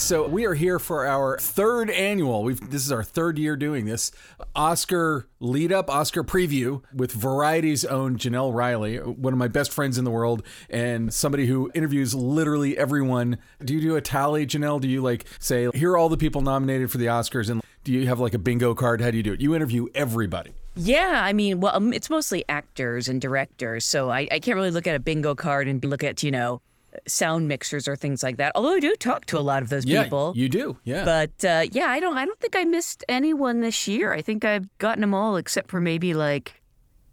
So we are here for our third annual. We've this is our third year doing this Oscar lead up, Oscar preview with Variety's own Jenelle Riley, one of my best friends in the world, and somebody who interviews literally everyone. Do you do a tally, Jenelle? Do you like say here are all the people nominated for the Oscars, and do you have like a bingo card? How do you do it? You interview everybody. Yeah, I mean, well, um, it's mostly actors and directors, so I, I can't really look at a bingo card and look at you know sound mixers or things like that. Although I do talk to a lot of those Yeah, people. you do. Yeah. But uh, yeah, I don't. I don't think I missed anyone this year. I think I've gotten them all except for maybe like.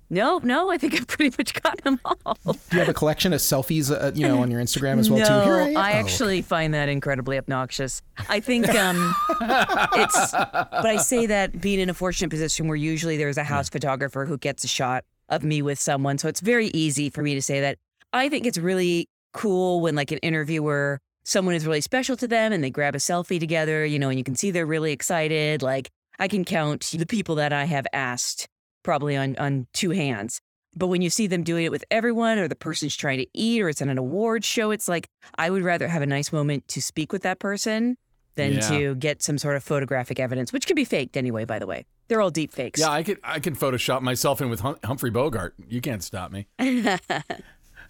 No, no, I think I've pretty much gotten them all. Do you have a collection of selfies, uh, you know, on your Instagram as well no, too? Here I. I Oh, actually find that incredibly obnoxious. I think um, it's, but I say that being in a fortunate position where usually there's a house photographer who gets a shot of me with someone, so it's very easy for me to say that. I think it's really cool when like an interviewer, someone is really special to them, and they grab a selfie together, you know, and you can see they're really excited. Like I can count the people that I have asked probably on on two hands. But when you see them doing it with everyone, or the person's trying to eat, or it's at an award show, it's like I would rather have a nice moment to speak with that person than Yeah. to get some sort of photographic evidence, which can be faked anyway. By the way, they're all deep fakes. yeah, I could I can Photoshop myself in with Hum- Humphrey Bogart. You can't stop me.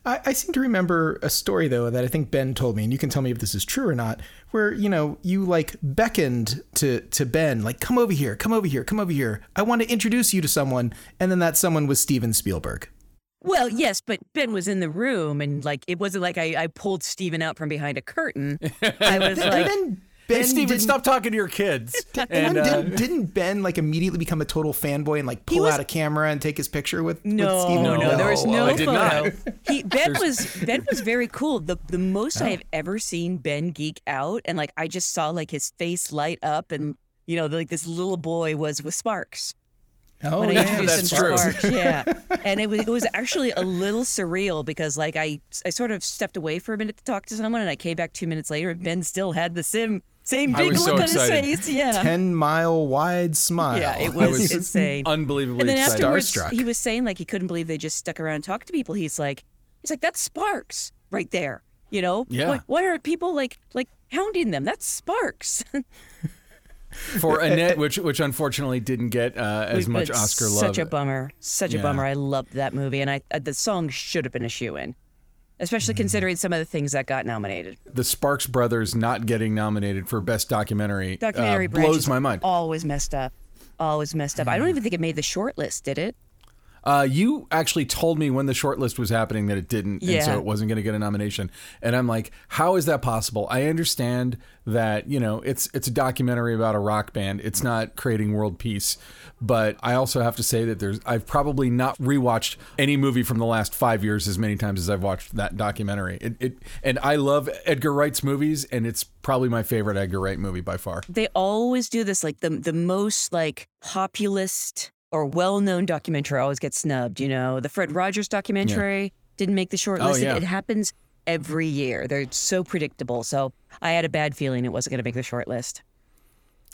I, I seem to remember a story though that I think Ben told me, and you can tell me if this is true or not. Where you know you like beckoned to to Ben, like come over here, come over here, come over here. I want to introduce you to someone, and then that someone was Steven Spielberg. Well, yes, but Ben was in the room, and like it wasn't like I, I pulled Steven out from behind a curtain. I was and like, then Ben Hey, Steven, stop talking to your kids. And And, uh, didn't, didn't Ben like immediately become a total fanboy and like pull was- out a camera and take his picture with, No, with Steven? no, no, there was no I did not. photo. He Ben was Ben was very cool. The the most I have ever seen Ben geek out, and like I just saw like his face light up, and you know, like this little boy was with Sparks Oh when I yeah, that's him to true. Sparks. Yeah, and it was it was actually a little surreal because like I I sort of stepped away for a minute to talk to someone, and I came back two minutes later, and Ben still had the same same big was look so on excited. his face. Yeah. ten mile wide smile. yeah, it was, was insane. unbelievably And then excited. afterwards, Starstruck. he was saying like he couldn't believe they just stuck around and talked to people. He's like, he's like, that's Sparks right there. You know, Yeah. Why, why are people like like hounding them? That's Sparks. for Annette, which which unfortunately didn't get uh, as much It's Oscar love. Such a bummer. Such a Yeah. bummer. I loved that movie, and I uh, the song should have been a shoe in, especially Mm-hmm. considering some of the things that got nominated. the Sparks Brothers not getting nominated for best documentary, Documentary uh, blows my mind. Always messed up. Always messed up. I don't even think it made the short list. Did it? Uh, you actually told me when the shortlist was happening that it didn't, and so it wasn't going to get a nomination. And I'm like, how is that possible? I understand that you know it's it's a documentary about a rock band. It's not creating world peace, but I also have to say that there's I've probably not rewatched any movie from the last five years as many times as I've watched that documentary. It, it and I love Edgar Wright's movies, and it's probably my favorite Edgar Wright movie by far. they always do this like the the most like populist or well-known documentary always gets snubbed you know? The fred mm. rogers documentary didn't make the short Oh, list. It- yeah. it, happens every year. They're so predictable. So i had a bad feeling it wasn't going to make the short list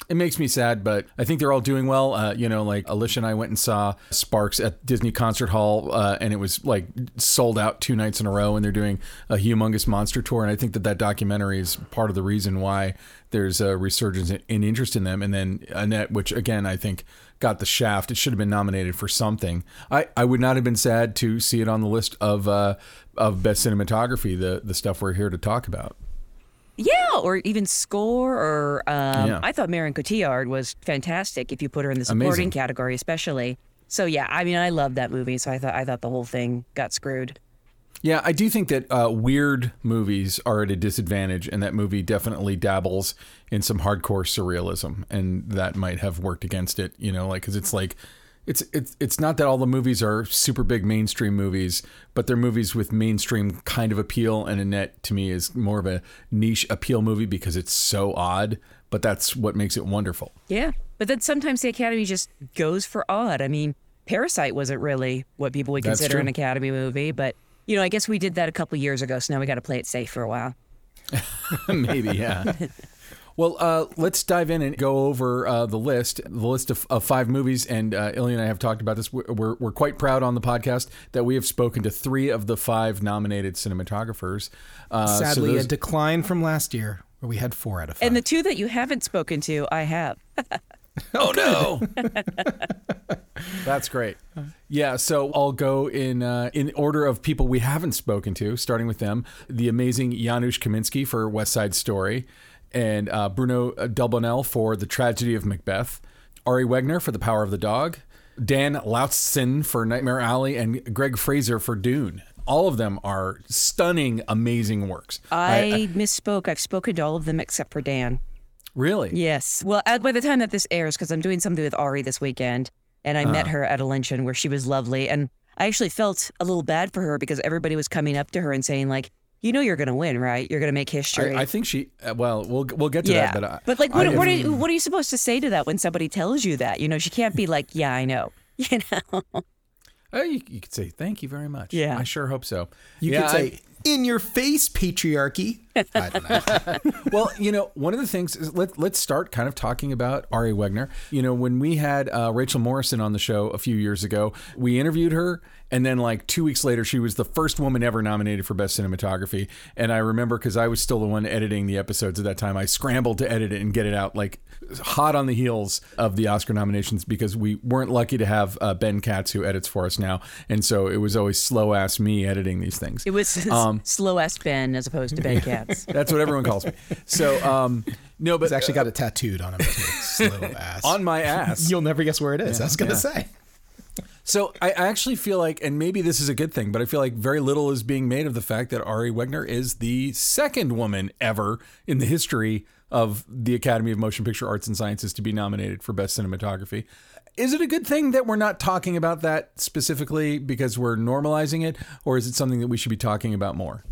It makes me sad, but I think they're all doing well. Uh, you know, like Alicia and I went and saw Sparks at Disney Concert Hall, uh, and it was like sold out two nights in a row. And they're doing a humongous monster tour, and I think that that documentary is part of the reason why there's a resurgence in, in interest in them. And then Annette, which again I think got the shaft. It should have been nominated for something. I, I would not have been sad to see it on the list of uh, of best cinematography, the the stuff we're here to talk about. Yeah or even score or um, Yeah. i thought marion cotillard was fantastic if you put her in the supporting Amazing. category especially so yeah i mean i love that movie so i thought i thought the whole thing got screwed Yeah, I do think that uh, weird movies are at a disadvantage, and that movie definitely dabbles in some hardcore surrealism, and that might have worked against it. You know, like because it's like it's it's it's not that all the movies are super big mainstream movies, but they're movies with mainstream kind of appeal. And Annette to me is more of a niche appeal movie because it's so odd, but that's what makes it wonderful. Yeah. But then sometimes the Academy just goes for odd. I mean, Parasite wasn't really what people would consider an. Academy movie, but you know, I guess we did that a couple years ago, so now we got to play it safe for a while. Maybe, yeah. Well, uh, let's dive in and go over uh, the list, the list of, of five movies. And uh, Illya and I have talked about this. We're, we're, we're quite proud on the podcast that we have spoken to three of the five nominated cinematographers. Uh, so Sadly, those- a decline from last year where we had four out of five. And the two that you haven't spoken to, I have. Oh no. That's great. Yeah, so I'll go in uh, in order of people we haven't spoken to, starting with them. The amazing Janusz Kaminski for West Side Story, and uh, Bruno Delbonnel for The Tragedy of Macbeth, Ari Wegner for The Power of the Dog, Dan Laustsen for Nightmare Alley, and Greig Fraser for Dune. All of them are stunning, amazing works. I, misspoke. I've spoken to all of them except for Dan. really? Yes. Well, uh, by the time that this airs, because I'm doing something with Ari this weekend, and I met her at a luncheon where she was lovely, and I actually felt a little bad for her because everybody was coming up to her and saying like, "You know, you're going to win, right? You're going to make history." I, I think she. Uh, well, we'll we'll get to yeah, that, but I, like, what, I- what, are you, what are you supposed to say to that when somebody tells you that? You know, she can't be like, "Yeah, I know." You know. Uh, you, you could say thank you very much. Yeah. I sure hope so. you Yeah, could say, in your face, patriarchy. I don't know. Well, you know, one of the things is let let's start kind of talking about Ari Wegner. You know, when we had uh, Rachel Morrison on the show a few years ago, we interviewed her, and then like two weeks later, she was the first woman ever nominated for best cinematography. And I remember because I was still the one editing the episodes at that time, I scrambled to edit it and get it out like hot on the heels of the Oscar nominations because we weren't lucky to have uh, Ben Katz who edits for us now, and so it was always slow ass me editing these things. It was Um, slow ass Ben as opposed to Ben Katz. That's what everyone calls me. So, um, no, but He's actually got it tattooed on him too. Slow ass. on my ass. You'll never guess where it is. I was gonna say. So I I actually feel like, and maybe this is a good thing, but I feel like very little is being made of the fact that Ari Wegner is the second woman ever in the history of the Academy of Motion Picture Arts and Sciences to be nominated for Best Cinematography. Is it a good thing that we're not talking about that specifically because we're normalizing it, or is it something that we should be talking about more?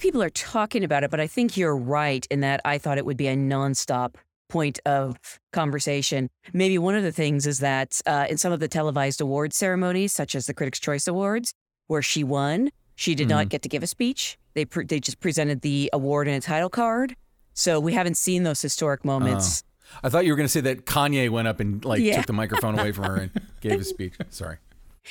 People are talking about it, but I think you're right in that I thought it would be a nonstop point of conversation. Maybe one of the things is that uh, in some of the televised award ceremonies, such as the Critics' Choice Awards, where she won, she did not get to give a speech. They pre- they just presented the award and a title card. So we haven't seen those historic moments. I thought you were going to say that Kanye went up and like Yeah. took the microphone away from her and gave a speech. Sorry.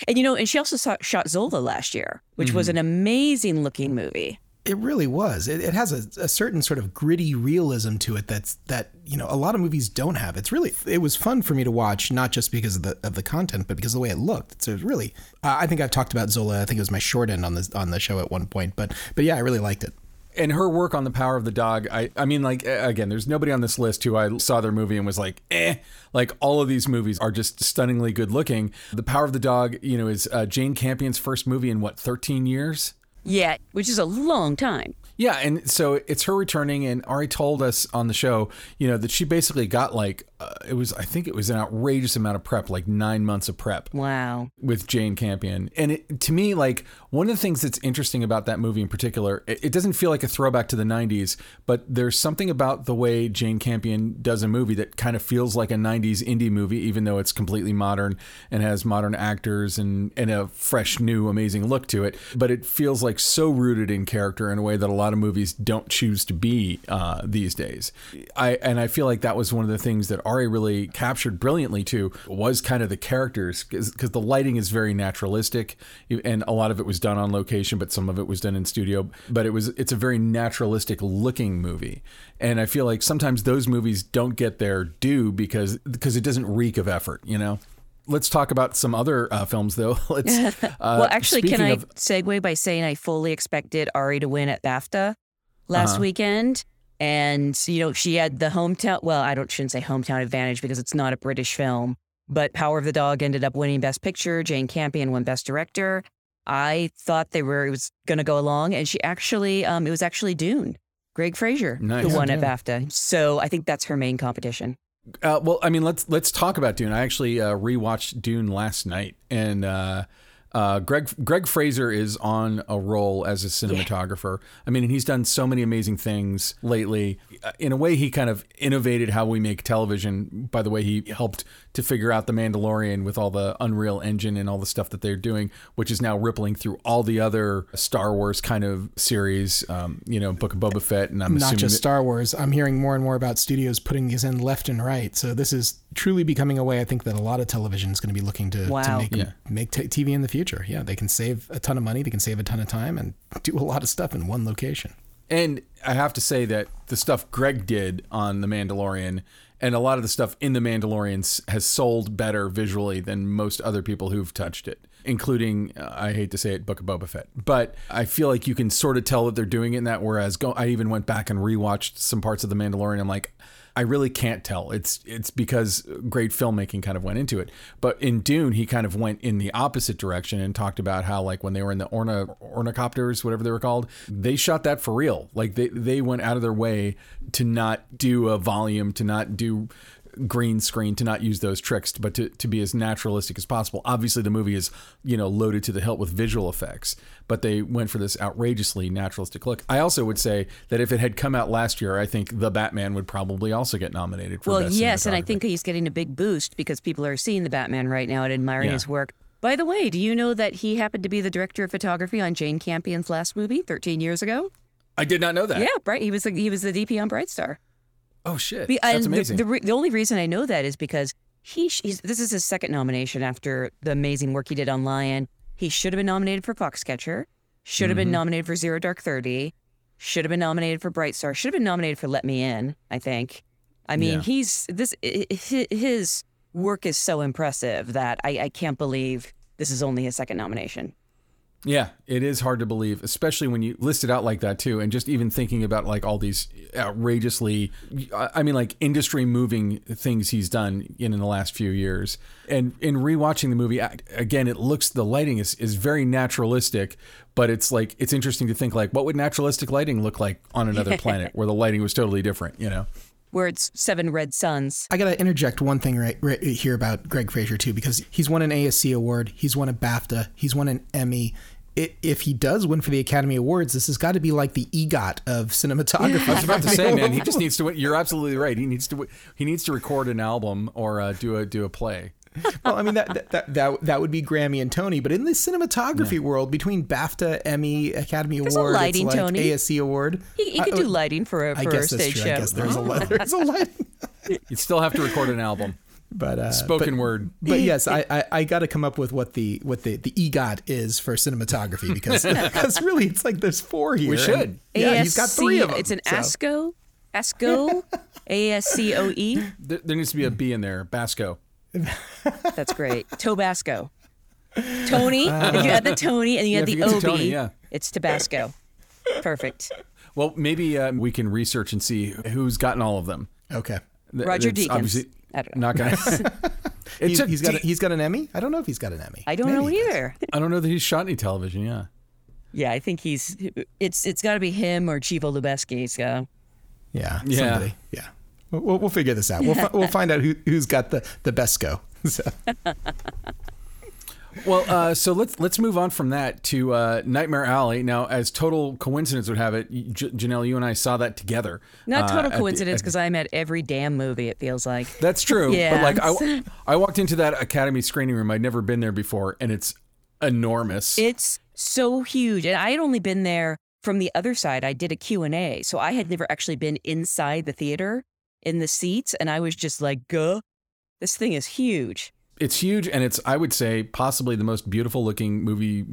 And you know, and she also saw, shot Zola last year, which was an amazing looking movie. It really was. It, it has a, a certain sort of gritty realism to it that's that you know a lot of movies don't have. It's really it was fun for me to watch, not just because of the of the content, but because of the way it looked. So it was really. Uh, I think I've talked about Zola. I think it was my short end on this on the show at one point, but but yeah, I really liked it. and her work on the power of the dog i i mean like again there's nobody on this list who i saw their movie and was like eh like all of these movies are just stunningly good looking the power of the dog you know is uh, jane campion's first movie in what 13 years Yeah, which is a long time. Yeah and so it's her returning and ari told us on the show you know that she basically got like uh, it was i think it was an outrageous amount of prep like nine months of prep Wow. with Jane Campion. And it, to me, like one of the things that's interesting about that movie in particular, it, it doesn't feel like a throwback to the 90s, but there's something about the way Jane Campion does a movie that kind of feels like a 90s indie movie, even though it's completely modern and has modern actors and, and a fresh, new, amazing look to it. But it feels like so rooted in character in a way that a lot of movies don't choose to be uh, these days. I And I feel like that was one of the things that Ari really captured brilliantly too, was kind of the characters because the lighting is very naturalistic and a lot of it was done on location but some of it was done in studio. But it was it's a very naturalistic looking movie. And i feel like sometimes those movies don't get their due because because it doesn't reek of effort you know let's talk about some other uh, films though let's uh, well, actually, can I of- segue by saying I fully expected Ari to win at BAFTA last Uh-huh. weekend, and you know she had the hometown. Well, I don't shouldn't say hometown advantage because it's not a British film, but Power of the Dog ended up winning Best Picture. Jane Campion won Best Director. I thought they were it was going to go along, and she actually um, it was actually Dune. Greig Fraser Nice. who Yeah, won at BAFTA. So I think that's her main competition. Uh, well, I mean, let's let's talk about Dune. I actually uh, rewatched Dune last night, and uh, Uh, Greig Greig Fraser is on a roll as a cinematographer. I mean, he's done so many amazing things lately. Uh, In a way, he kind of innovated how we make television by the way he helped to figure out the Mandalorian with all the Unreal Engine and all the stuff that they're doing, which is now rippling through all the other Star Wars kind of series. Um, you know, Book of Boba Fett, and I'm Not assuming just that- Star Wars. I'm hearing more and more about studios putting these in left and right. So this is truly becoming a way I think that a lot of television is going to be looking to, to make Yeah. make t- TV in the future. Yeah, they can save a ton of money, they can save a ton of time, and do a lot of stuff in one location. And I have to say that the stuff Greig did on The Mandalorian and a lot of the stuff in The Mandalorian has sold better visually than most other people who've touched it, including, uh, I hate to say it, Book of Boba Fett. But I feel like you can sort of tell that they're doing it in that, whereas go, I even went back and rewatched some parts of The Mandalorian. I'm like, I really can't tell. It's it's because great filmmaking kind of went into it. But in Dune, he kind of went in the opposite direction and talked about how like when they were in the orna ornithopters, whatever they were called, they shot that for real. Like they they went out of their way to not do a volume, to not do green screen to not use those tricks but to, to be as naturalistic as possible obviously the movie is you know loaded to the hilt with visual effects but they went for this outrageously naturalistic look i also would say that if it had come out last year i think the batman would probably also get nominated for Well, yes, and I think he's getting a big boost because people are seeing the Batman right now and admiring Yeah. his work. By the way, do you know that he happened to be the director of photography on Jane Campion's last movie 13 years ago? i did not know that Yeah, right. He was the, he was the DP on Bright Star. Oh shit Be- that's amazing The, the, re- the only reason I know that is because he sh- he's, this is his second nomination after the amazing work he did on Lion. He should have been nominated for Foxcatcher. Should have Mm-hmm. been nominated for Zero Dark Thirty. Should have been nominated for Bright Star. Should have been nominated for Let Me In. I think. I mean, Yeah. he's this i- i- hi- his work is so impressive that I, I can't believe this is only his second nomination. Yeah, it is hard to believe, especially when you list it out like that too, and just even thinking about like all these outrageously, I mean, like industry moving things he's done in, in the last few years. And in rewatching the movie again, it looks the lighting is is very naturalistic, but it's like it's interesting to think like what would naturalistic lighting look like on another planet where the lighting was totally different, you know? Where it's seven red suns. I gotta interject one thing right, right here about Greig Fraser too, because he's won an ASC award, he's won a BAFTA, he's won an Emmy. I if he does win for the Academy Awards, this has got to be like the EGOT of cinematography. I was about to say, man, he just needs to. win- You're absolutely right. He needs to. He needs to record an album or uh, do a do a play. well, I mean that, that that that that would be Grammy and Tony, but in the cinematography world, between BAFTA, Emmy, Academy There's a Award, lighting, it's like Tony. ASC award. He, he could do lighting for a, I for a guess that's stage true. show. I guess there's a li- there's a lighting, You'd still have to record an album. but uh, Spoken but, word. But yes, I I, I got to come up with what the what the the EGOT is for cinematography because because really it's like there's four here. We and- should. Yeah, he's got three of them. It's an so. ASCO. ASCO. A S C O E. There, there needs to be a B in there. Basco. That's great. Tobasco. Tony. if you add the Tony and you Yeah, add the you OB, Tony, yeah. it's Tabasco. Perfect. Well, maybe uh, we can research and see who's gotten all of them. Okay. Th- Roger that's Deakins. obviously I don't know. Not gonna. it He's, took he's got a, De- he's got an Emmy. I don't know if he's got an Emmy. I don't Maybe know he either. I don't know that he's shot any television. Yeah. Yeah, I think he's. It's it's got to be him or Chivo Lubezki. So Yeah. Yeah. Somebody. Yeah. We'll, we'll, we'll figure this out. We'll, fi- we'll find out who, who's got the, the best go. So, Well, uh, so let's let's move on from that to uh, Nightmare Alley. Now, as total coincidence would have it, J- Jenelle, you and I saw that together. not uh, total at the- coincidence because I'm at every damn movie. It feels like. That's true. Yeah. But like I, I walked into that Academy screening room. I'd never been there before, and it's enormous. It's so huge, and I had only been there from the other side. I did a Q and A, so I had never actually been inside the theater in the seats, and I was just like, "Guh, this thing is huge." it's huge and it's i would say possibly the most beautiful looking movie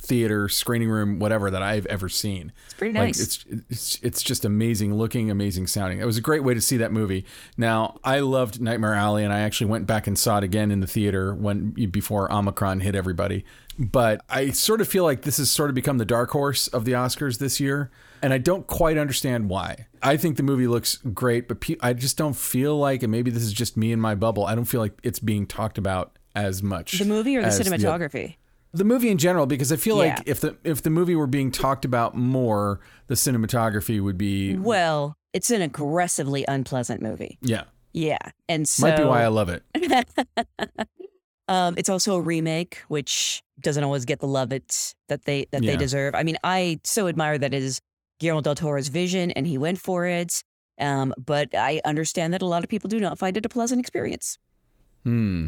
theater screening room whatever that i've ever seen. It's pretty like nice. it's it's it's just amazing looking amazing sounding. It was a great way to see that movie. Now i loved nightmare alley and i actually went back and saw it again in the theater when before omicron hit everybody. But i sort of feel like this has sort of become the dark horse of the oscars this year and i don't quite understand why i think the movie looks great but pe- i just don't feel like and maybe this is just me in my bubble i don't feel like it's being talked about as much the movie or the cinematography? the movie in general because i feel like if the if the movie were being talked about more the cinematography would be Well, it's an aggressively unpleasant movie. yeah Yeah, and so might be why i love it Um, it's also a remake, which doesn't always get the love it that they that Yeah. they deserve. I mean, I so admire that it is Guillermo del Toro's vision, and he went for it. Um, but I understand that a lot of people do not find it a pleasant experience. Hmm.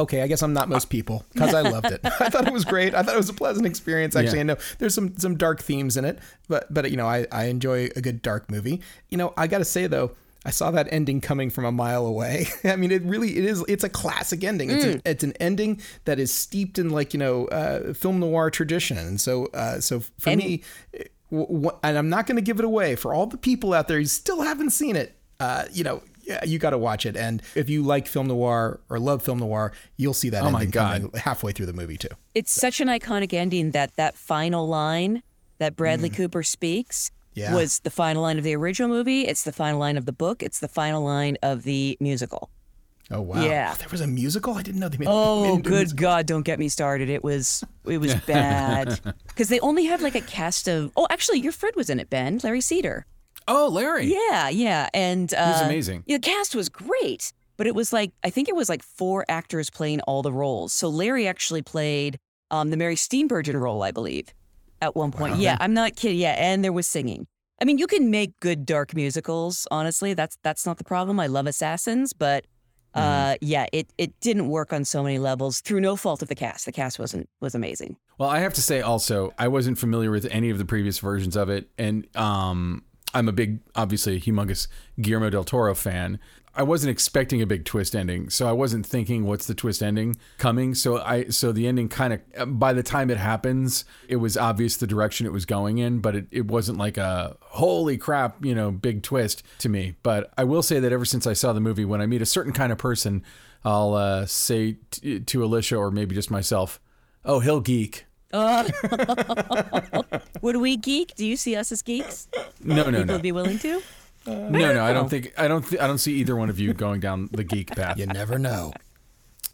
Okay, I guess I'm not most people because I loved it. I thought it was great. I thought it was a pleasant experience. Actually, Yeah. I know there's some some dark themes in it, but but you know, I I enjoy a good dark movie. You know, I got to say though, I saw that ending coming from a mile away. I mean, it really it is it's a classic ending. It's an, it's an ending that is steeped in like you know uh, film noir tradition, and so uh, so for And- me, w- w- and I'm not going to give it away for all the people out there who still haven't seen it. Uh, you know. Yeah, you got to watch it, and if you like film noir or love film noir, you'll see that Oh my God. halfway through the movie too. It's such an iconic ending that that final line that Bradley Cooper speaks Yeah. was the final line of the original movie. It's the final line of the book. It's the final line of the musical. Oh wow! Yeah. there was a musical. I didn't know they made. made Oh, a good. God! Don't get me started. It was it was bad because they only had like a cast of. Oh, actually, your friend was in it, Ben Larry Cedar. Oh, Larry. Yeah, yeah, and uh, was amazing. Yeah, the cast was great, but it was like I think it was like four actors playing all the roles. So Larry actually played um, the Mary Steenburgen role, I believe, at one point. Yeah, I'm not kidding. Yeah, and there was singing. I mean, you can make good dark musicals. Honestly, that's that's not the problem. I love Assassins, but uh, Mm-hmm. yeah, it it didn't work on so many levels through no fault of the cast. The cast wasn't was amazing. Well, I have to say also, I wasn't familiar with any of the previous versions of it, and um, I'm a big, obviously, a humongous Guillermo del Toro fan. I wasn't expecting a big twist ending, so I wasn't thinking, "What's the twist ending coming?" So I, so the ending kind of, by the time it happens, it was obvious the direction it was going in, but it, it wasn't like a holy crap, you know, big twist to me. But I will say that ever since I saw the movie, when I meet a certain kind of person, I'll uh, say t- to Alicia or maybe just myself, "Oh, he'll geek." Uh. Would we geek? Do you see us as geeks? No, no, People no, would be willing to. Uh, no, no. I don't oh. think I don't. Th- I don't see either one of you going down the geek path. You never know.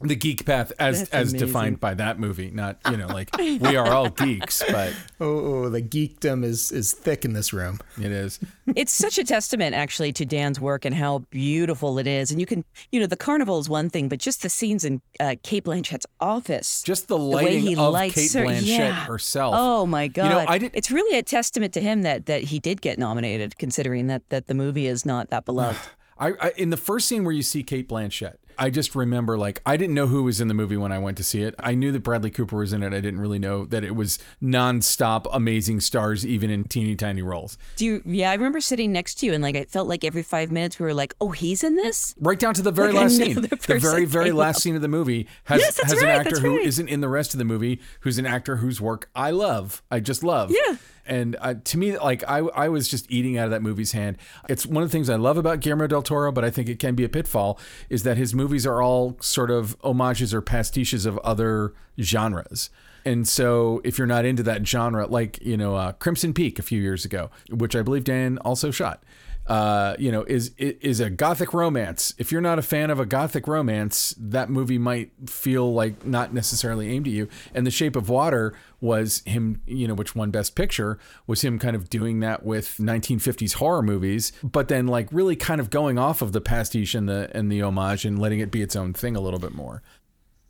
The geek path, as That's as amazing. defined by that movie. Not you know like we are all geeks, but Oh, oh, the geekdom is is thick in this room. it is. it's such a testament actually to Dan's work and how beautiful it is. And you can, you know, the carnival is one thing, but just the scenes in uh, Cate Blanchett's office, Just the way he of lights Cate her- Blanchett yeah. herself. Oh my God! you know, I did- It's really a testament to him that that he did get nominated, considering that that the movie is not that beloved. I, I in the first scene where you see Cate Blanchett, I just remember like I didn't know who was in the movie when I went to see it. I knew that Bradley Cooper was in it. I didn't really know that it was nonstop amazing stars, even in teeny tiny roles. Do you? Yeah, I remember sitting next to you, and like it felt like every five minutes we were like, "Oh, he's in this." Right down to the very Like last scene. The very, very last up. scene of the movie has, Yes, has an actor who right. not in the rest of the movie, who's an actor whose work I love. I just love. Yeah. And uh, to me, like I, I was just eating out of that movie's hand. It's one of the things I love about Guillermo del Toro, but I think it can be a pitfall, is that his movies are all sort of homages or pastiches of other genres. And so, if you're not into that genre, like you know, uh, Crimson Peak a few years ago, which I believe Dan also shot, uh, you know, is is a gothic romance. If you're not a fan of a gothic romance, that movie might feel like not necessarily aimed at you. And The Shape of Water was him, you know, which won Best Picture, was him kind of doing that with 1950s horror movies, but then like really kind of going off of the pastiche and the and the homage and letting it be its own thing a little bit more.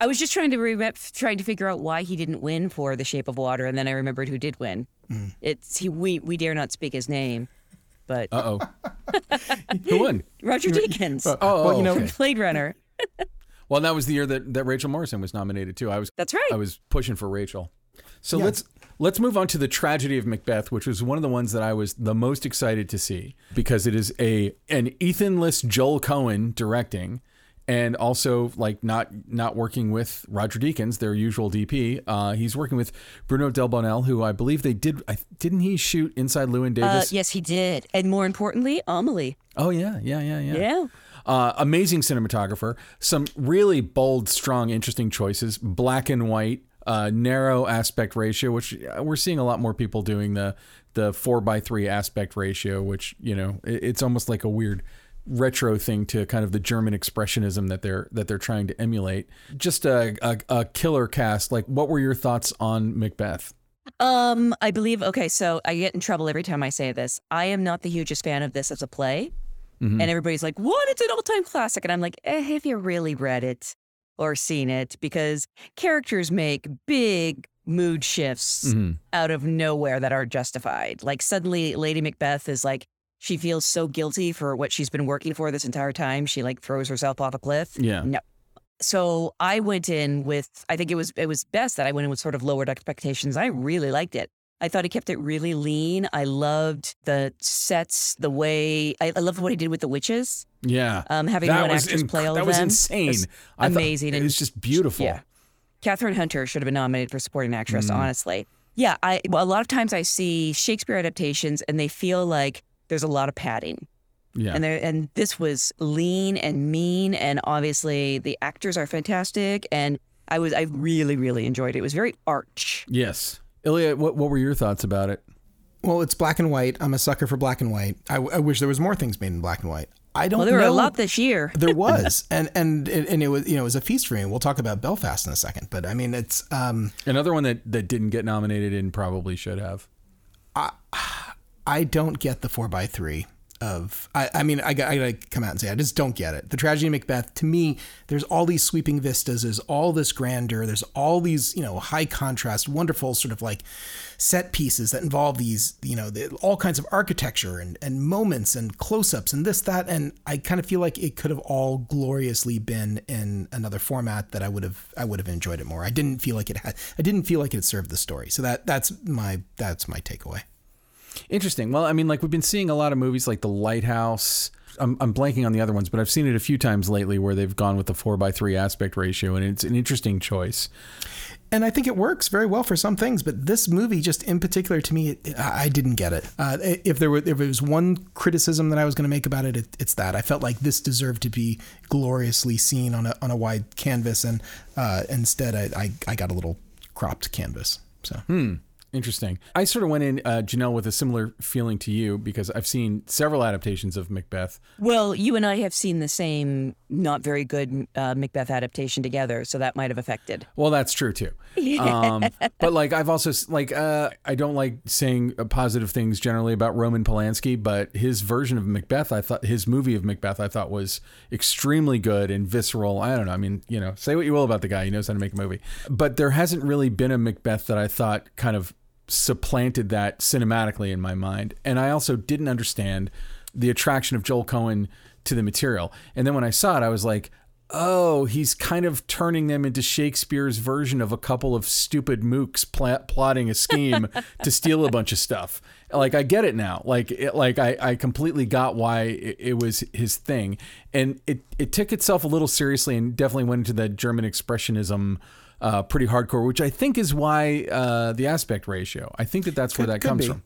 I was just trying to re- trying to figure out why he didn't win for The Shape of Water, and then I remembered who did win. It's he. We we dare not speak his name, but Uh oh, who won? Roger Deakins, Oh, well, you know, okay. Blade Runner. Well, that was the year that, that Rachel Morrison was nominated too. I was That's right. I was pushing for Rachel. So let's let's move on to the tragedy of Macbeth, which was one of the ones that I was the most excited to see because it is a an Ethan-less Joel Coen directing, and also like not not working with Roger Deakins, their usual DP. Uh, he's working with Bruno Delbonnel, who I believe they did. I, didn't he shoot Inside Llewyn Uh, Davis? yes, he did, and more importantly, Amelie. Oh yeah, yeah, yeah, yeah. Yeah. Uh, amazing cinematographer. Some really bold, strong, interesting choices. Black and white, uh, narrow aspect ratio, which uh, we're seeing a lot more people doing the the four by three aspect ratio, which you know it- it's almost like a weird retro thing to kind of the German expressionism that they're that they're trying to emulate. Just a, a, a killer cast. Like, what were your thoughts on Macbeth? Um, I believe. Okay, so I get in trouble every time I say this. I am not the hugest fan of this as a play, and everybody's like, "What? It's an all-time classic," and I'm like, eh, "Have you really read it?" or seen it because characters make big mood shifts Mhm. out of nowhere that are justified. Like suddenly Lady Macbeth is like she feels so guilty for what she's been working for this entire time. She like throws herself off a cliff. Yeah. No. So I went in with I think it was it was best that I went in with sort of lowered expectations. I really liked it. I thought he kept it really lean. I loved the sets, the way I, I loved what he did with the witches. Yeah. Um, having that one actress inc- play all that of was them. insane. was I thought- amazing it was just beautiful. Yeah. Kathryn Hunter should have been nominated for supporting actress, Mm. honestly. Yeah, I well, a lot of times I see Shakespeare adaptations and they feel like there's a lot of padding. Yeah. And there and this was lean and mean and obviously the actors are fantastic and I was I really really enjoyed it. It was very arch. yes. Illya, what what were your thoughts about it? Well, it's black and white. I'm a sucker for black and white. I, I wish there was more things made in black and white. I don't Well, there were a lot this year. there was, and and and it was you know it was a feast for me. We'll talk about Belfast in a second, but I mean it's um Another one that, that didn't get nominated and probably should have. I don't get the four by three of I, I mean I, I gotta come out and say I just don't get it. The tragedy of Macbeth to me, there's all these sweeping vistas, there's all this grandeur, there's all these you know high contrast, wonderful sort of like set pieces that involve these you know the, all kinds of architecture and and moments and close ups and this that and I kind of feel like it could have all gloriously been in another format that I would have I would have enjoyed it more. I didn't feel like it had I didn't feel like it served the story. So that that's my that's my takeaway. Interesting. Well, I mean, like we've been seeing a lot of movies like The Lighthouse. I'm, I'm blanking on the other ones, but I've seen it a few times lately where they've gone with the four by three aspect ratio, and it's an interesting choice. and I think it works very well for some things. But this movie, just in particular, to me, it, I I didn't get it. Uh, if there were, if there was one criticism that I was going to make about it, it, it's that I felt like this deserved to be gloriously seen on a on a wide canvas, and uh, instead, I, I I got a little cropped canvas. So Interesting. I sort of went in, uh, Jenelle, with a similar feeling to you because I've seen several adaptations of Macbeth. Well, you and I have seen the same not very good uh, Macbeth adaptation together, so that might have affected. Well, that's true too. Um, but like, I've also like, uh, I don't like saying uh, positive things generally about Roman Polanski, but his version of Macbeth, I thought his movie of Macbeth, I thought was extremely good and visceral. I don't know. I mean, you know, say what you will about the guy, he knows how to make a movie. But there hasn't really been a Macbeth that I thought kind of supplanted that cinematically in my mind. And I also didn't understand the attraction of Joel Coen to the material. And then when I saw it, I was like, oh, he's kind of turning them into Shakespeare's version of a couple of stupid mooks pl- plotting a scheme to steal a bunch of stuff. Like I get it now. Like it, like I, I completely got why it, it was his thing, and it it took itself a little seriously and definitely went into that German expressionism. Uh, pretty hardcore, which I think is why uh, the aspect ratio. I think that that's where that could comes be. from.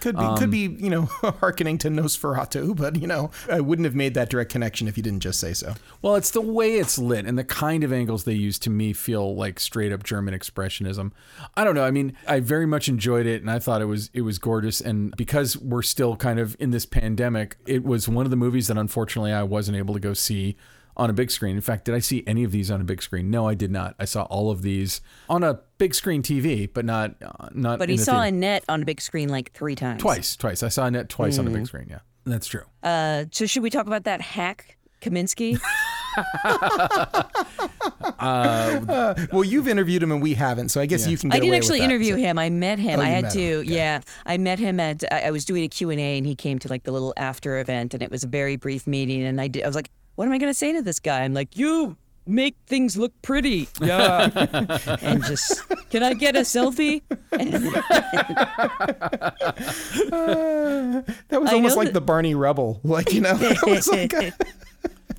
Could be, could be, you know, hearkening to Nosferatu, but you know, I wouldn't have made that direct connection if you didn't just say so. Well, it's the way it's lit and the kind of angles they use to me feel like straight up German expressionism. I don't know. I mean, I very much enjoyed it and I thought it was it was gorgeous and because we're still kind of in this pandemic, it was one of the movies that unfortunately I wasn't able to go see on a big screen. In fact, did I see any of these on a big screen? No, I did not. I saw all of these on a big screen TV, but not uh, not But in he the saw theater. Annette on a big screen like three times. twice, twice. I saw Annette twice on a big screen, yeah. That's true. Uh, so should we talk about that hack, Kaminski? Well, you've interviewed him and we haven't, so I guess you can. Get I didn't away with actually that, interview so- him. I met him. Oh, I you had met to. him. Okay. Yeah, I met him at. I, I was doing a Q and A, and he came to like the little after event, and it was a very brief meeting. And I did. I was like, "What am I going to say to this guy?" I'm like, "You make things look pretty." Yeah. and just, can I get a selfie? That was I almost like that- the Barney Rubble, like you know. That was like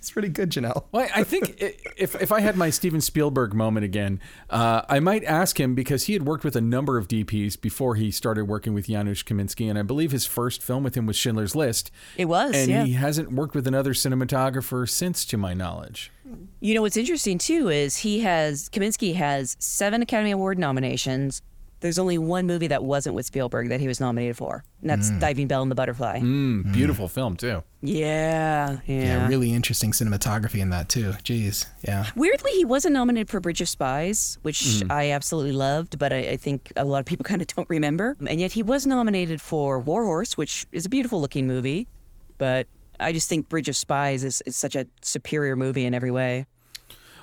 it's pretty good, Jenelle. Well, I think if if I had my Steven Spielberg moment again, uh, I might ask him because he had worked with a number of DPs before he started working with Janusz Kaminski, and I believe his first film with him was Schindler's List. It was, and yeah. he hasn't worked with another cinematographer since, to my knowledge. You know what's interesting too is he has Kaminski has seven Academy Award nominations. There's only one movie that wasn't with Spielberg that he was nominated for, and that's Diving Bell and the Butterfly. Mm, beautiful film too. Yeah, yeah. Yeah, really interesting cinematography in that too. Jeez, yeah. Weirdly, he wasn't nominated for Bridge of Spies, which Mm-hmm. I absolutely loved, but I, I think a lot of people kind of don't remember. And yet he was nominated for War Horse, which is a beautiful looking movie, but I just think Bridge of Spies is, is such a superior movie in every way.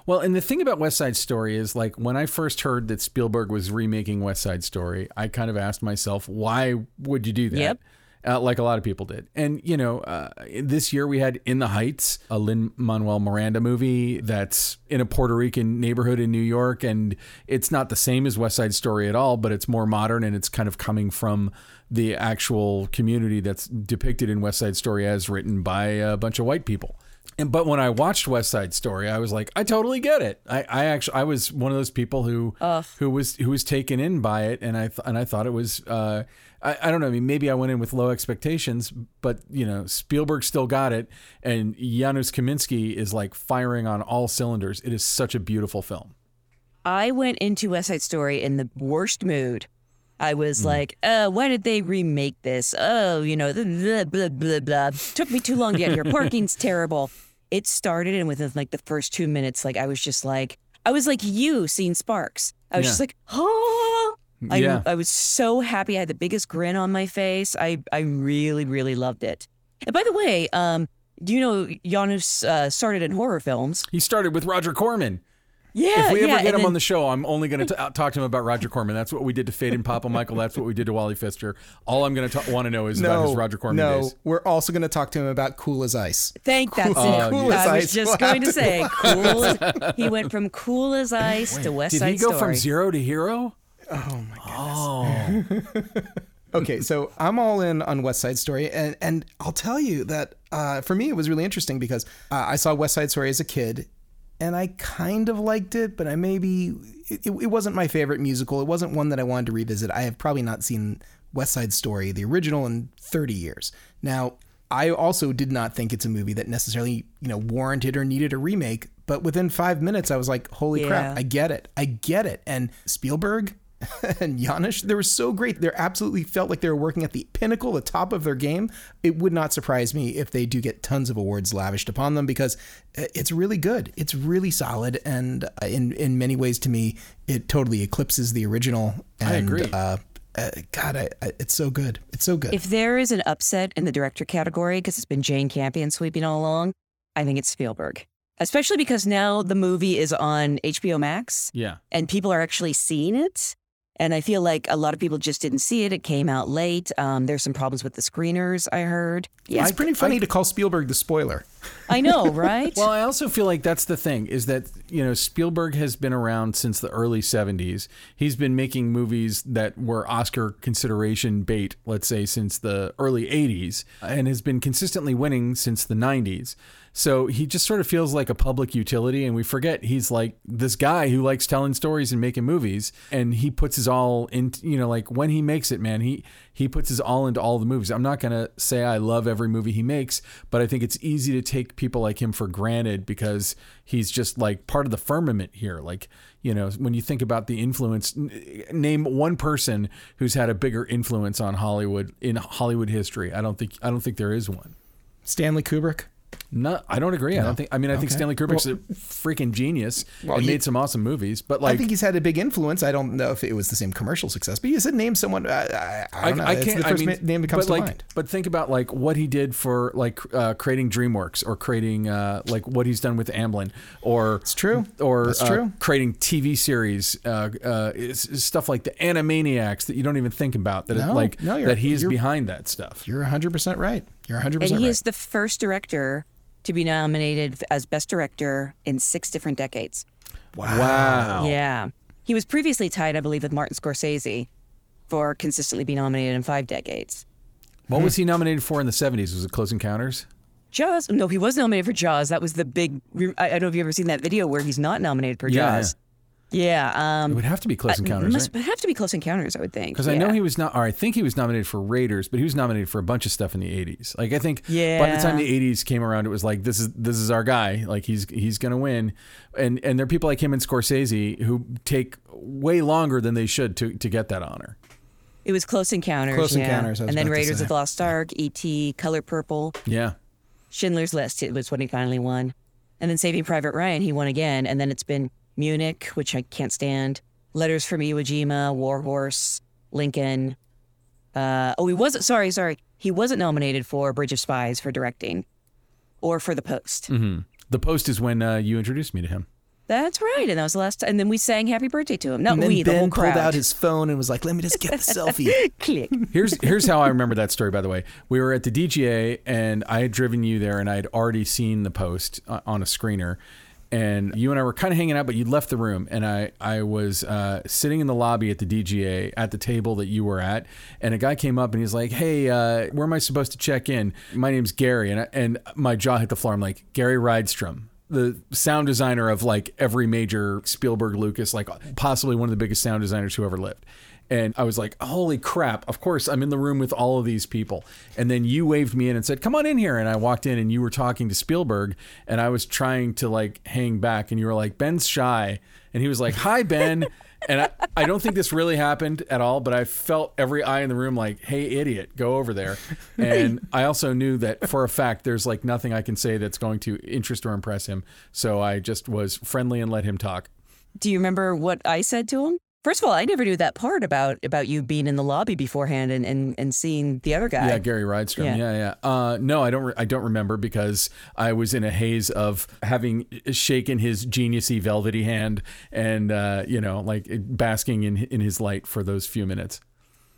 Well, and the thing about West Side Story is like when I first heard that Spielberg was remaking West Side Story, I kind of asked myself, why would you do that? Yep. Uh, like a lot of people did. And, you know, uh, this year we had In the Heights, a Lin Manuel Miranda movie that's in a Puerto Rican neighborhood in New York. And it's not the same as West Side Story at all, but it's more modern and it's kind of coming from the actual community that's depicted in West Side Story as written by a bunch of white people. And but when I watched West Side Story, I was like, I totally get it. I, I actually I was one of those people who who was who was taken in by it, and I th- and I thought it was. Uh, I, I don't know. I mean, maybe I went in with low expectations, but you know, Spielberg still got it, and Janusz Kaminski is like firing on all cylinders. It is such a beautiful film. I went into West Side Story in the worst mood. I was like, uh, why did they remake this? Oh, you know, blah, blah, blah, blah. Took me too long to get here. Parking's terrible. It started, and within like the first two minutes, like I was just like, I was like you seeing Sparks. I was Yeah. just like, oh. I, Yeah. I was so happy. I had the biggest grin on my face. I, I really, really loved it. And by the way, um, do you know Janusz uh, started in horror films? He started with Roger Corman. Yeah, If we yeah. ever get him then- on the show, I'm only going to talk to him about Roger Corman. That's what we did to Phedon Papamichael. That's what we did to Wally Pfister. All I'm going to want to know is about his Roger Corman no, days. we're also going to talk to him about Cool as Ice. Thank that's Cool- it. cool as I was ice. just We'll going to to say cool. As, he went from cool as ice to West Side Story. Did he go Story. from zero to hero? Oh my goodness. Oh. okay, so I'm all in on West Side Story, and and I'll tell you that uh, for me it was really interesting because uh, I saw West Side Story as a kid, and I kind of liked it, but I maybe it, it wasn't my favorite musical. It wasn't one that I wanted to revisit. I have probably not seen West Side Story, the original, in 30 years. Now, I also did not think it's a movie that necessarily you know warranted or needed a remake. But within five minutes, I was like, "Holy Yeah. crap! I get it! I get it!" And Spielberg and Janusz, they were so great. They absolutely felt like they were working at the pinnacle, the top of their game. It would not surprise me if they do get tons of awards lavished upon them because uh, it's really good. It's really solid, and uh, in in many ways, to me, it totally eclipses the original. And, I agree. Uh, uh, God, I, I, it's so good. It's so good. If there is an upset in the director category, because it's been Jane Campion sweeping all along, I think it's Spielberg. Especially because now the movie is on HBO Max Yeah. and people are actually seeing it. And I feel like a lot of people just didn't see it. It came out late. Um, there's some problems with the screeners, I heard. Yeah, it's pretty funny to call Spielberg the spoiler. I know, right? Well, I also feel like that's the thing is that, you know, Spielberg has been around since the early 70s. He's been making movies that were Oscar consideration bait, let's say, since the early 80s, and has been consistently winning since the 90s. So he just sort of feels like a public utility, and we forget he's like this guy who likes telling stories and making movies, and he puts his all in. You know, like when he makes it, man, he he puts his all into all the movies. I'm not gonna say I love every movie he makes, but I think it's easy to take people like him for granted because he's just like part of the firmament here. Like you know, when you think about the influence, n- name one person who's had a bigger influence on Hollywood in Hollywood history. I don't think I don't think there is one. Stanley Kubrick. No, I don't agree. I don't think. I mean, I think Okay. Stanley Kubrick's a freaking genius and he- made some awesome movies. But like, I think he's had a big influence. I don't know if it was the same commercial success, but you said name someone. I, I, I don't know. it's the first ma- name that comes but to like, mind. But think about like what he did for like uh, creating DreamWorks or creating uh, like what he's done with Amblin or it's true. or That's uh, true. creating TV series uh, uh, it's, it's stuff like the Animaniacs that you don't even think about that it, No, like no, you're- that he's you're- behind that stuff. You're 100% right. You're 100% and right. he is the first director to be nominated as Best Director in six different decades. Wow. Yeah. He was previously tied, I believe, with Martin Scorsese for consistently being nominated in five decades. What was he nominated for in the 70s? Was it Close Encounters? Jaws? No, he was nominated for Jaws. That was the big. I, I don't know if you've ever seen that video where he's not nominated for Yeah, Jaws. Yeah. It um, it would have to be Close Encounters, it must right? have to be Close Encounters, I would think. Because I know he was not, or I think he was nominated for Raiders, but he was nominated for a bunch of stuff in the '80s. Like I think yeah. by the time the '80s came around, it was like this is this is our guy. Like he's he's gonna win, and and there are people like him and Scorsese who take way longer than they should to to get that honor. It was Close Encounters. Close yeah. Encounters, and then Raiders of the Lost Ark, E.T., Color Purple, Yeah, Schindler's List. It was when he finally won. And then Saving Private Ryan, he won again. And then it's been Munich, which I can't stand. Letters from Iwo Jima, War Horse, Lincoln. Uh, oh, he wasn't. Sorry, sorry. He wasn't nominated for Bridge of Spies for directing, or for The Post. the post is when uh, you introduced me to him. That's right. And that was the last time. And then we sang happy birthday to him. Not And then we, the Ben whole crowd. pulled out his phone and was like, "Let me just get the selfie." click. Here's here's how I remember that story. By the way, we were at the DGA, and I had driven you there, and I had already seen the post uh, on a screener, and you and I were kind of hanging out, but you left the room, and I I was uh, sitting in the lobby at the DGA at the table that you were at, and a guy came up and he's like, "Hey, uh, where am I supposed to check in? My name's Gary," and I, and my jaw hit the floor. I'm like, Gary Rydstrom. The sound designer of like every major Spielberg, Lucas, like possibly one of the biggest sound designers who ever lived. And I was like, holy crap. Of course, I'm in the room with all of these people. And then you waved me in and said, come on in here. And I walked in and you were talking to Spielberg. And I was trying to like hang back. And you were like, Ben's shy. And he was like, hi, Ben. and I, I don't think this really happened at all, but I felt every eye in the room like, hey, idiot, go over there. And I also knew that for a fact there's like nothing I can say that's going to interest or impress him. So I just was friendly and let him talk. Do you remember what I said to him? First of all, I never knew that part about about you being in the lobby beforehand and and, and seeing the other guy. Yeah, Gary Rydstrom. Yeah. Yeah, yeah. Uh, no, I don't. Re- I don't remember because I was in a haze of having shaken his geniusy, velvety hand, and uh, you know, like basking in in his light for those few minutes.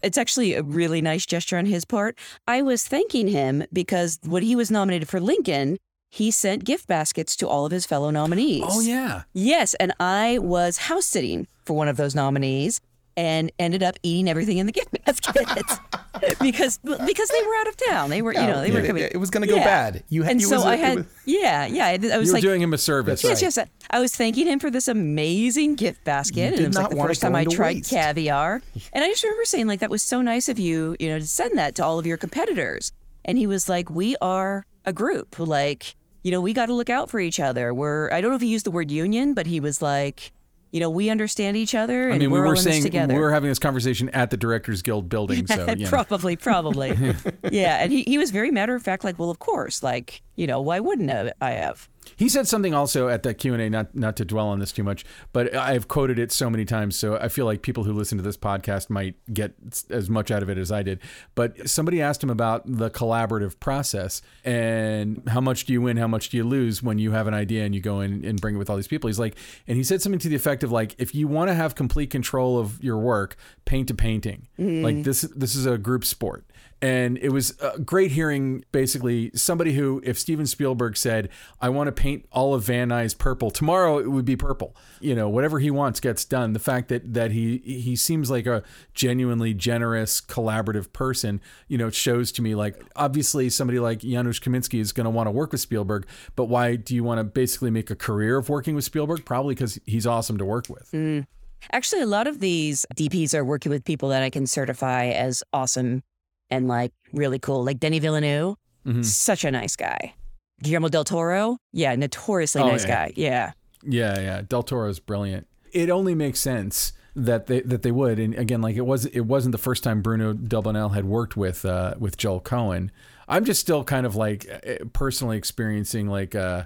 It's actually a really nice gesture on his part. I was thanking him because when he was nominated for Lincoln, he sent gift baskets to all of his fellow nominees. Oh yeah. Yes, and I was house sitting for one of those nominees and ended up eating everything in the gift basket because because they were out of town. They were, you oh, know, they were coming. it was going to go Yeah. bad. You had, and it so was a- I it had, was- yeah, yeah. I, I was You were like, doing him a service. Yes, right? yes. I was thanking him for this amazing gift basket. You and it was not like the first time I tried waste. caviar. And I just remember saying, like, that was so nice of you, you know, to send that to all of your competitors. And he was like, We are a group. Like, you know, we got to look out for each other. We're, I don't know if he used the word union, but he was like, you know, we understand each other and I mean, we we're all were in saying together. we were having this conversation at the Directors Guild building. So know. probably, probably. yeah. And he, he was very matter of fact, like, well, of course, like, you know, why wouldn't I have? He said something also at that Q and A. Not not to dwell on this too much, but I've quoted it so many times, so I feel like people who listen to this podcast might get as much out of it as I did. But somebody asked him about the collaborative process and how much do you win, how much do you lose when you have an idea and you go in and bring it with all these people. He's like, and he said something to the effect of like, if you want to have complete control of your work, paint a painting. Like mm-hmm. this this is a group sport. And it was great hearing basically somebody who, if Steven Spielberg said, I want to paint all of Van Nuys purple, tomorrow it would be purple. You know, whatever he wants gets done. The fact that, that he, he seems like a genuinely generous, collaborative person, you know, shows to me like, obviously somebody like Janusz Kaminski is going to want to work with Spielberg, but why do you want to basically make a career of working with Spielberg? Probably because he's awesome to work with. Mm. Actually, a lot of these DPs are working with people that I can certify as awesome and like really cool. Like Denny Villeneuve, Mhm. such a nice guy. Guillermo del Toro, yeah, notoriously Oh, nice yeah. guy. Yeah. Yeah, yeah. Del Toro's brilliant. It only makes sense that they that they would. And again, like it was it wasn't the first time Bruno Delbonnel had worked with uh, with Joel Coen. I'm just still kind of like eh, personally experiencing like uh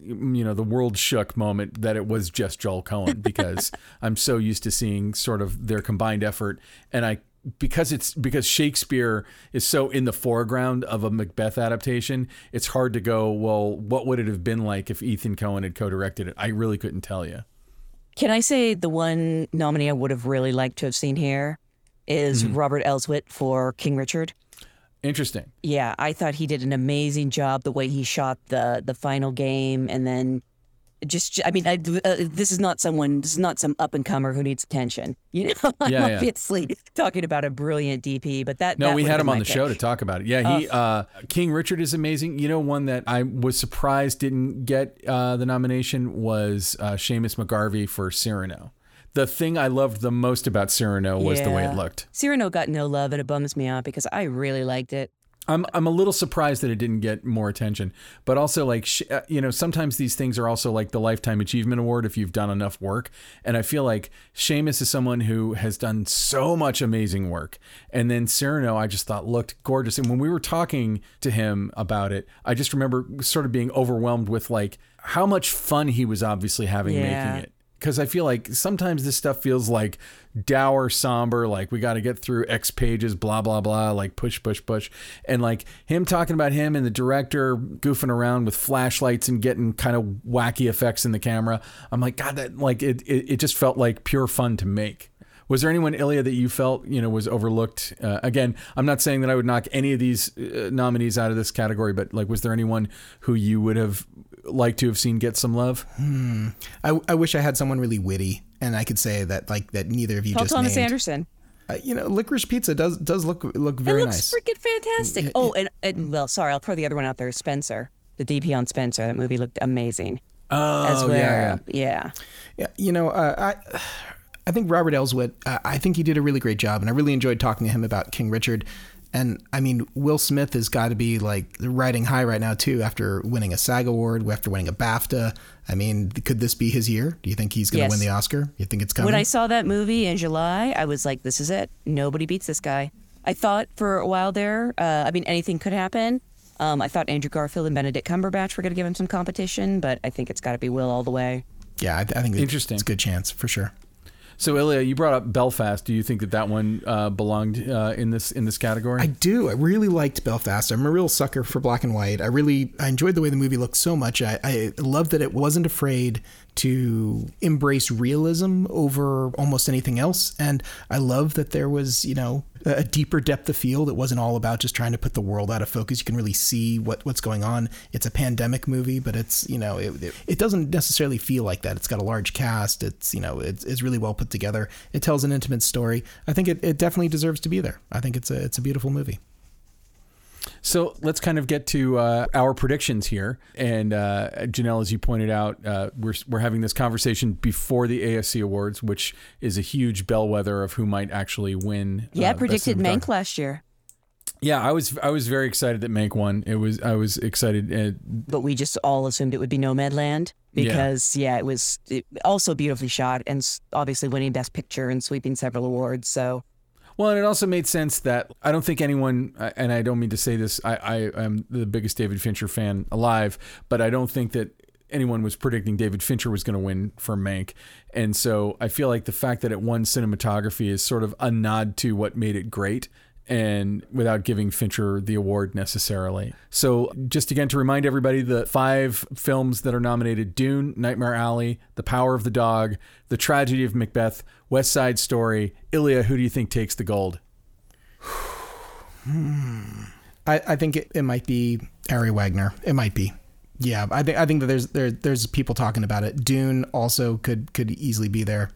you know the world shook moment that it was just Joel Coen because I'm so used to seeing sort of their combined effort and I because it's because Shakespeare is so in the foreground of a Macbeth adaptation, it's hard to go, well, what would it have been like if Ethan Coen had co-directed it? I really couldn't tell you. Can I say the one nominee I would have really liked to have seen here is Mm-hmm. Robert Elswit for King Richard? Interesting. Yeah, I thought he did an amazing job the way he shot the the final game, and then just I mean, I, uh, this is not someone, this is not some up and comer who needs attention. You know, I'm Yeah, yeah. obviously talking about a brilliant DP, but that No, that we had him on the show to talk about it. Yeah, he uh, King Richard is amazing. You know, one that I was surprised didn't get uh, the nomination was uh, Seamus McGarvey for Cyrano. The thing I loved the most about Cyrano was the way it looked. Cyrano got no love, and it bums me out because I really liked it. I'm I'm a little surprised that it didn't get more attention, but also like sh- uh, you know sometimes these things are also like the lifetime achievement award if you've done enough work, and I feel like Seamus is someone who has done so much amazing work, and then Cyrano I just thought looked gorgeous, and when we were talking to him about it, I just remember sort of being overwhelmed with like how much fun he was obviously having Yeah. making it. Because I feel like sometimes this stuff feels like dour, somber, like we got to get through X pages, blah, blah, blah, like push, push, push. And like him talking about him and the director goofing around with flashlights and getting kind of wacky effects in the camera. I'm like, God, that like it, it, it just felt like pure fun to make. Was there anyone, Illya, that you felt you know was overlooked? Uh, again, I'm not saying that I would knock any of these uh, nominees out of this category, but like, was there anyone who you would have liked to have seen get some love? Hmm. I, I wish I had someone really witty, and I could say that like that neither of you Paul just Thomas named. Anderson. Uh, you know, licorice pizza does does look look very it looks nice. freaking fantastic. Oh, and, and well, sorry, I'll throw the other one out there. Spencer, the DP on Spencer. That movie looked amazing. Oh, as well. yeah, yeah. yeah. Yeah, you know, uh, I I think Robert Elswit. Uh, I think he did a really great job, and I really enjoyed talking to him about King Richard. And I mean, Will Smith has got to be like riding high right now too, after winning a SAG award, after winning a BAFTA. I mean, could this be his year? Do you think he's going to Yes. win the Oscar? You think it's coming? When I saw that movie in July, I was like, this is it. Nobody beats this guy. I thought for a while there, uh, I mean, anything could happen. Um, I thought Andrew Garfield and Benedict Cumberbatch were going to give him some competition, but I think it's got to be Will all the way. yeah, I, I think it's- Interesting. It's a good chance for sure. So, Illya, you brought up Belfast. Do you think that that one uh, belonged uh, in this in this category? I do. I really liked Belfast. I'm a real sucker for black and white. I really I enjoyed the way the movie looked so much. I, I love that it wasn't afraid to embrace realism over almost anything else. And I love that there was, you know, a deeper depth of field. It wasn't all about just trying to put the world out of focus. You can really see what, what's going on. It's a pandemic movie, but it's, you know, it, it, it doesn't necessarily feel like that. It's got a large cast. It's, you know, it's, it's really well put together. It tells an intimate story. I think it, it definitely deserves to be there. I think it's a, it's a beautiful movie. So let's kind of get to uh, our predictions here. And uh, Jenelle, as you pointed out, uh, we're, we're having this conversation before the ASC Awards, which is a huge bellwether of who might actually win. Yeah, uh, predicted Mank last year, Yeah, I was I was very excited that Mank won. It was I was excited. Uh, but we just all assumed it would be Nomadland because, yeah, it was it, also beautifully shot and obviously winning Best Picture and sweeping several awards. So, Well, and it also made sense that I don't think anyone, and I don't mean to say this, I, am the biggest David Fincher fan alive, but I don't think that anyone was predicting David Fincher was going to win for Mank. And so I feel like the fact that it won cinematography is sort of a nod to what made it great. And without giving Fincher the award necessarily. So, just again to remind everybody the five films that are nominated Dune, Nightmare Alley, The Power of the Dog, The Tragedy of Macbeth, West Side Story. Illya, who do you think takes the gold? Hmm. I, I think it, it might be Ari Wegner. It might be. Yeah, I think I think that there's there there's people talking about it. Dune also could could easily be there.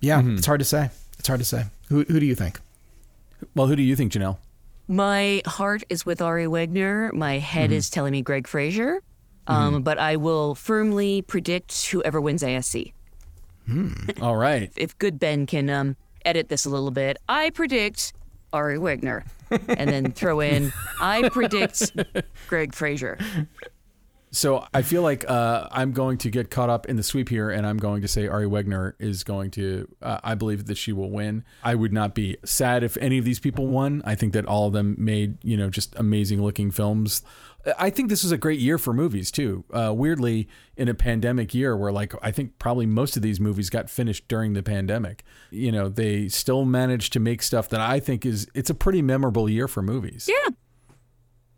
Yeah, mm-hmm. it's hard to say. It's hard to say. Who who do you think? Well, who do you think, Jenelle? my heart is with Ari Wegner. My head is telling me Greig Fraser. Um, But I will firmly predict whoever wins ASC. All right. if Good Ben can um, edit this a little bit, I predict Ari Wegner, and then throw in I predict Greig Fraser. So I feel like uh, I'm going to get caught up in the sweep here, and I'm going to say Ari Wegner is going to. Uh, I believe that she will win. I would not be sad if any of these people won. I think that all of them made you know just amazing looking films. I think this was a great year for movies too. Uh, weirdly, in a pandemic year where like I think probably most of these movies got finished during the pandemic, you know, they still managed to make stuff that I think is it's a pretty memorable year for movies. Yeah,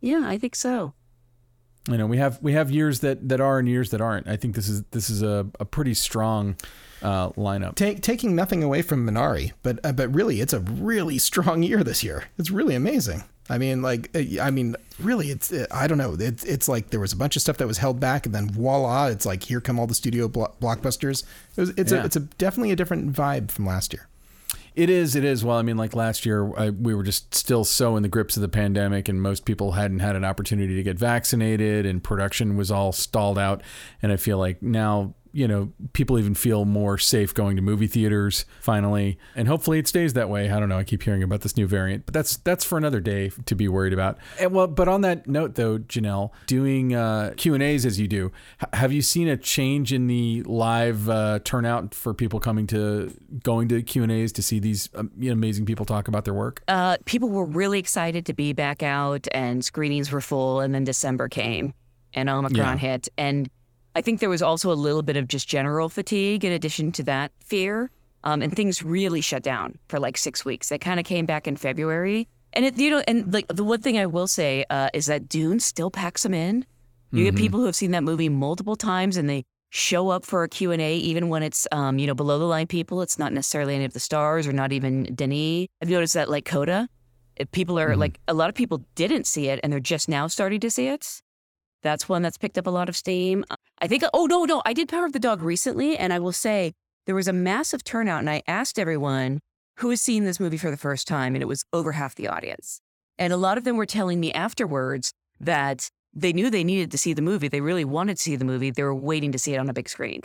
yeah, I think so. You know we have we have years that that are and years that aren't i think this is this is a, a pretty strong uh, lineup Take, taking nothing away from Minari, but uh, but really, it's a really strong year this year. It's really amazing. I mean, like, uh, I mean, really, it's uh, I don't know. It's it's like there was a bunch of stuff that was held back, and then voila, it's like here come all the studio blo- blockbusters. It was, it's Yeah. a it's a definitely a different vibe from last year. It is it is. Well i mean like last year I, we were just still so in the grips of the pandemic and most people hadn't had an opportunity to get vaccinated and production was all stalled out. And i feel like now you know people even feel more safe going to movie theaters finally. And hopefully it stays that way. I don't know. I keep hearing about this new variant but that's that's for another day to be worried about. And well but on that note though Jenelle doing uh, q and a's you do have you seen a change in the live uh, turnout for people coming to going to q and a's to see these um, you know, amazing people talk about their work? Uh, people were really excited to be back out, and screenings were full. And then December came, and Omicron Yeah. hit, and I think there was also a little bit of just general fatigue in addition to that fear. Um, and things really shut down for like six weeks. They kind of came back in February. And it, you know, and like the one thing I will say uh, is that Dune still packs them in. You get people who have seen that movie multiple times and they show up for a Q&A even when it's, um, you know, below the line people. It's not necessarily any of the stars or not even Denis. I've noticed that like Coda, people are like, a lot of people didn't see it and they're just now starting to see it. That's one that's picked up a lot of steam. I think, oh, no, no, I did Power of the Dog recently, and I will say there was a massive turnout, and I asked everyone who has seen this movie for the first time, and it was over half the audience. And a lot of them were telling me afterwards that they knew they needed to see the movie. They really wanted to see the movie. They were waiting to see it on a big screen.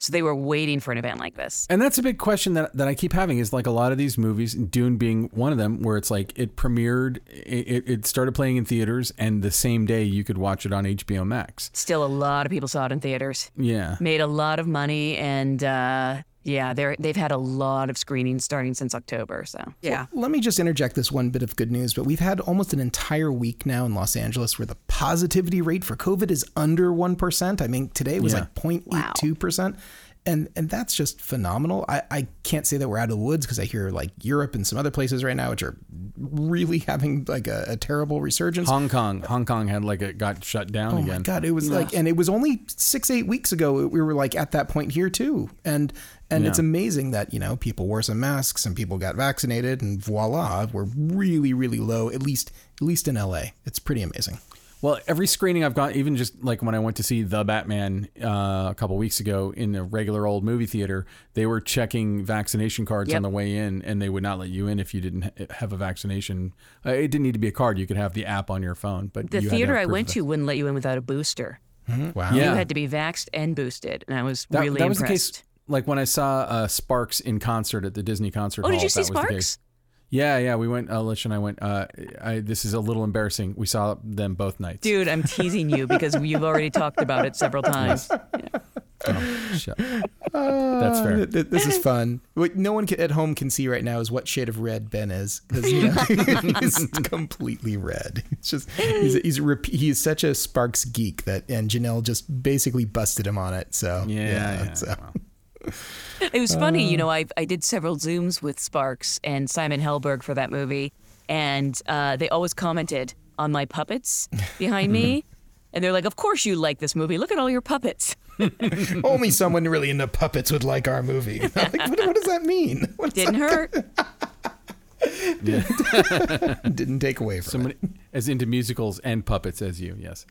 So they were waiting for an event like this. And that's a big question that, that I keep having is like a lot of these movies, Dune being one of them, where it's like it premiered, it, it started playing in theaters, and the same day you could watch it on HBO Max. Still, a lot of people saw it in theaters. Yeah. Made a lot of money, and uh, yeah, they're they've had a lot of screenings starting since October. So yeah, Let me just interject this one bit of good news, but we've had almost an entire week now in Los Angeles where the positivity rate for COVID is under 1%. I mean, today it was Yeah. like 0.82%. And, and that's just phenomenal. I, I can't say that we're out of the woods because I hear like Europe and some other places right now, which are really having like a, a terrible resurgence. Hong Kong, Hong Kong had like it got shut down Oh again. my god, it was like, and it was only six, eight weeks ago. We were like at that point here too, and and it's amazing that you know people wore some masks and people got vaccinated, and voila, we're really, really low. At least, at least in LA, it's pretty amazing. Well, every screening I've gone, even just like when I went to see The Batman uh, a couple weeks ago in a regular old movie theater, they were checking vaccination cards Yep. on the way in, and they would not let you in if you didn't ha- have a vaccination. Uh, it didn't need to be a card; you could have the app on your phone. But the you had to theater I went to wouldn't let you in without a booster. Wow. Yeah. You had to be vaxxed and boosted, and I was That, really that was impressed. the case. Like when I saw uh, Sparks in concert at the Disney concert Oh, hall. did you see that was the case. Sparks? Yeah, yeah. We went. Alicia and I went. Uh, I, this is a little embarrassing. We saw them both nights. Dude, I'm teasing you because you've already talked about it several times. Oh, shut. That's fair. Th- th- This is fun. What no one can, at home can see right now is what shade of red Ben is because you know, he's completely red. It's just he's he's a he's such a Sparks geek that and Jenelle just basically busted him on it. So Yeah, yeah, it's, uh, well. It was funny, you know. I I did several zooms with Sparks and Simon Helberg for that movie, and uh, they always commented on my puppets behind me, and they're like, "Of course you like this movie. Look at all your puppets." only someone really into puppets would like our movie. Like, what, what does that mean? What Didn't hurt. didn't take away from Somebody as into musicals and puppets as you. Yes.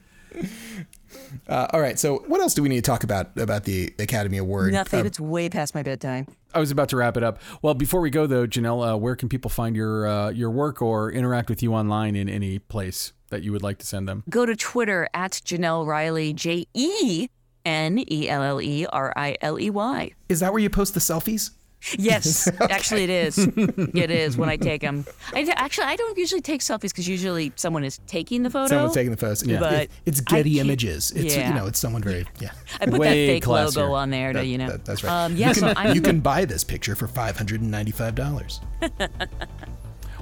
It. Uh, all right. So what else do we need to talk about about the Academy Award? Nothing. Uh, it's way past my bedtime. I was about to wrap it up. Well, before we go though, Jenelle, uh, where can people find your uh, your work or interact with you online in any place that you would like to send them? Go to Twitter at Jenelle Riley, J E N E L L E R I L E Y. is that where you post the selfies? Yes, actually it is. It is when I take them. I, actually, I don't usually take selfies because usually someone is taking the photo. Someone's taking the photo. It- But it- it's Getty can't- Images. It's you know, it's someone very yeah. I put that fake classier. logo on there to, That- you know. that- that's right. Um, yeah, you so can, I'm, you can buy this picture for five hundred and ninety-five dollars.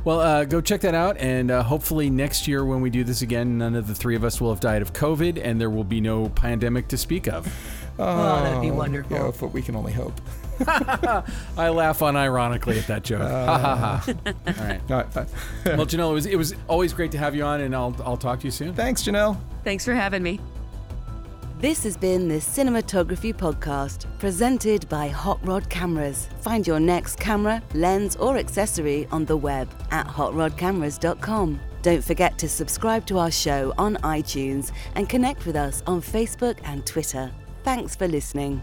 Well, uh, go check that out, and uh, hopefully next year when we do this again, none of the three of us will have died of COVID, and there will be no pandemic to speak of. oh, that'd be wonderful. Yeah, but we can only hope. I laugh unironically at that joke. Ha ha ha. All right. Uh, uh, Well, Jenelle, it was it was always great to have you on, and I'll I'll talk to you soon. thanks, Jenelle. Thanks for having me. This has been the Cinematography Podcast, presented by Hot Rod Cameras. Find your next camera, lens, or accessory on the web at hotrodcameras.com. Don't forget to subscribe to our show on iTunes and connect with us on Facebook and Twitter. Thanks for listening.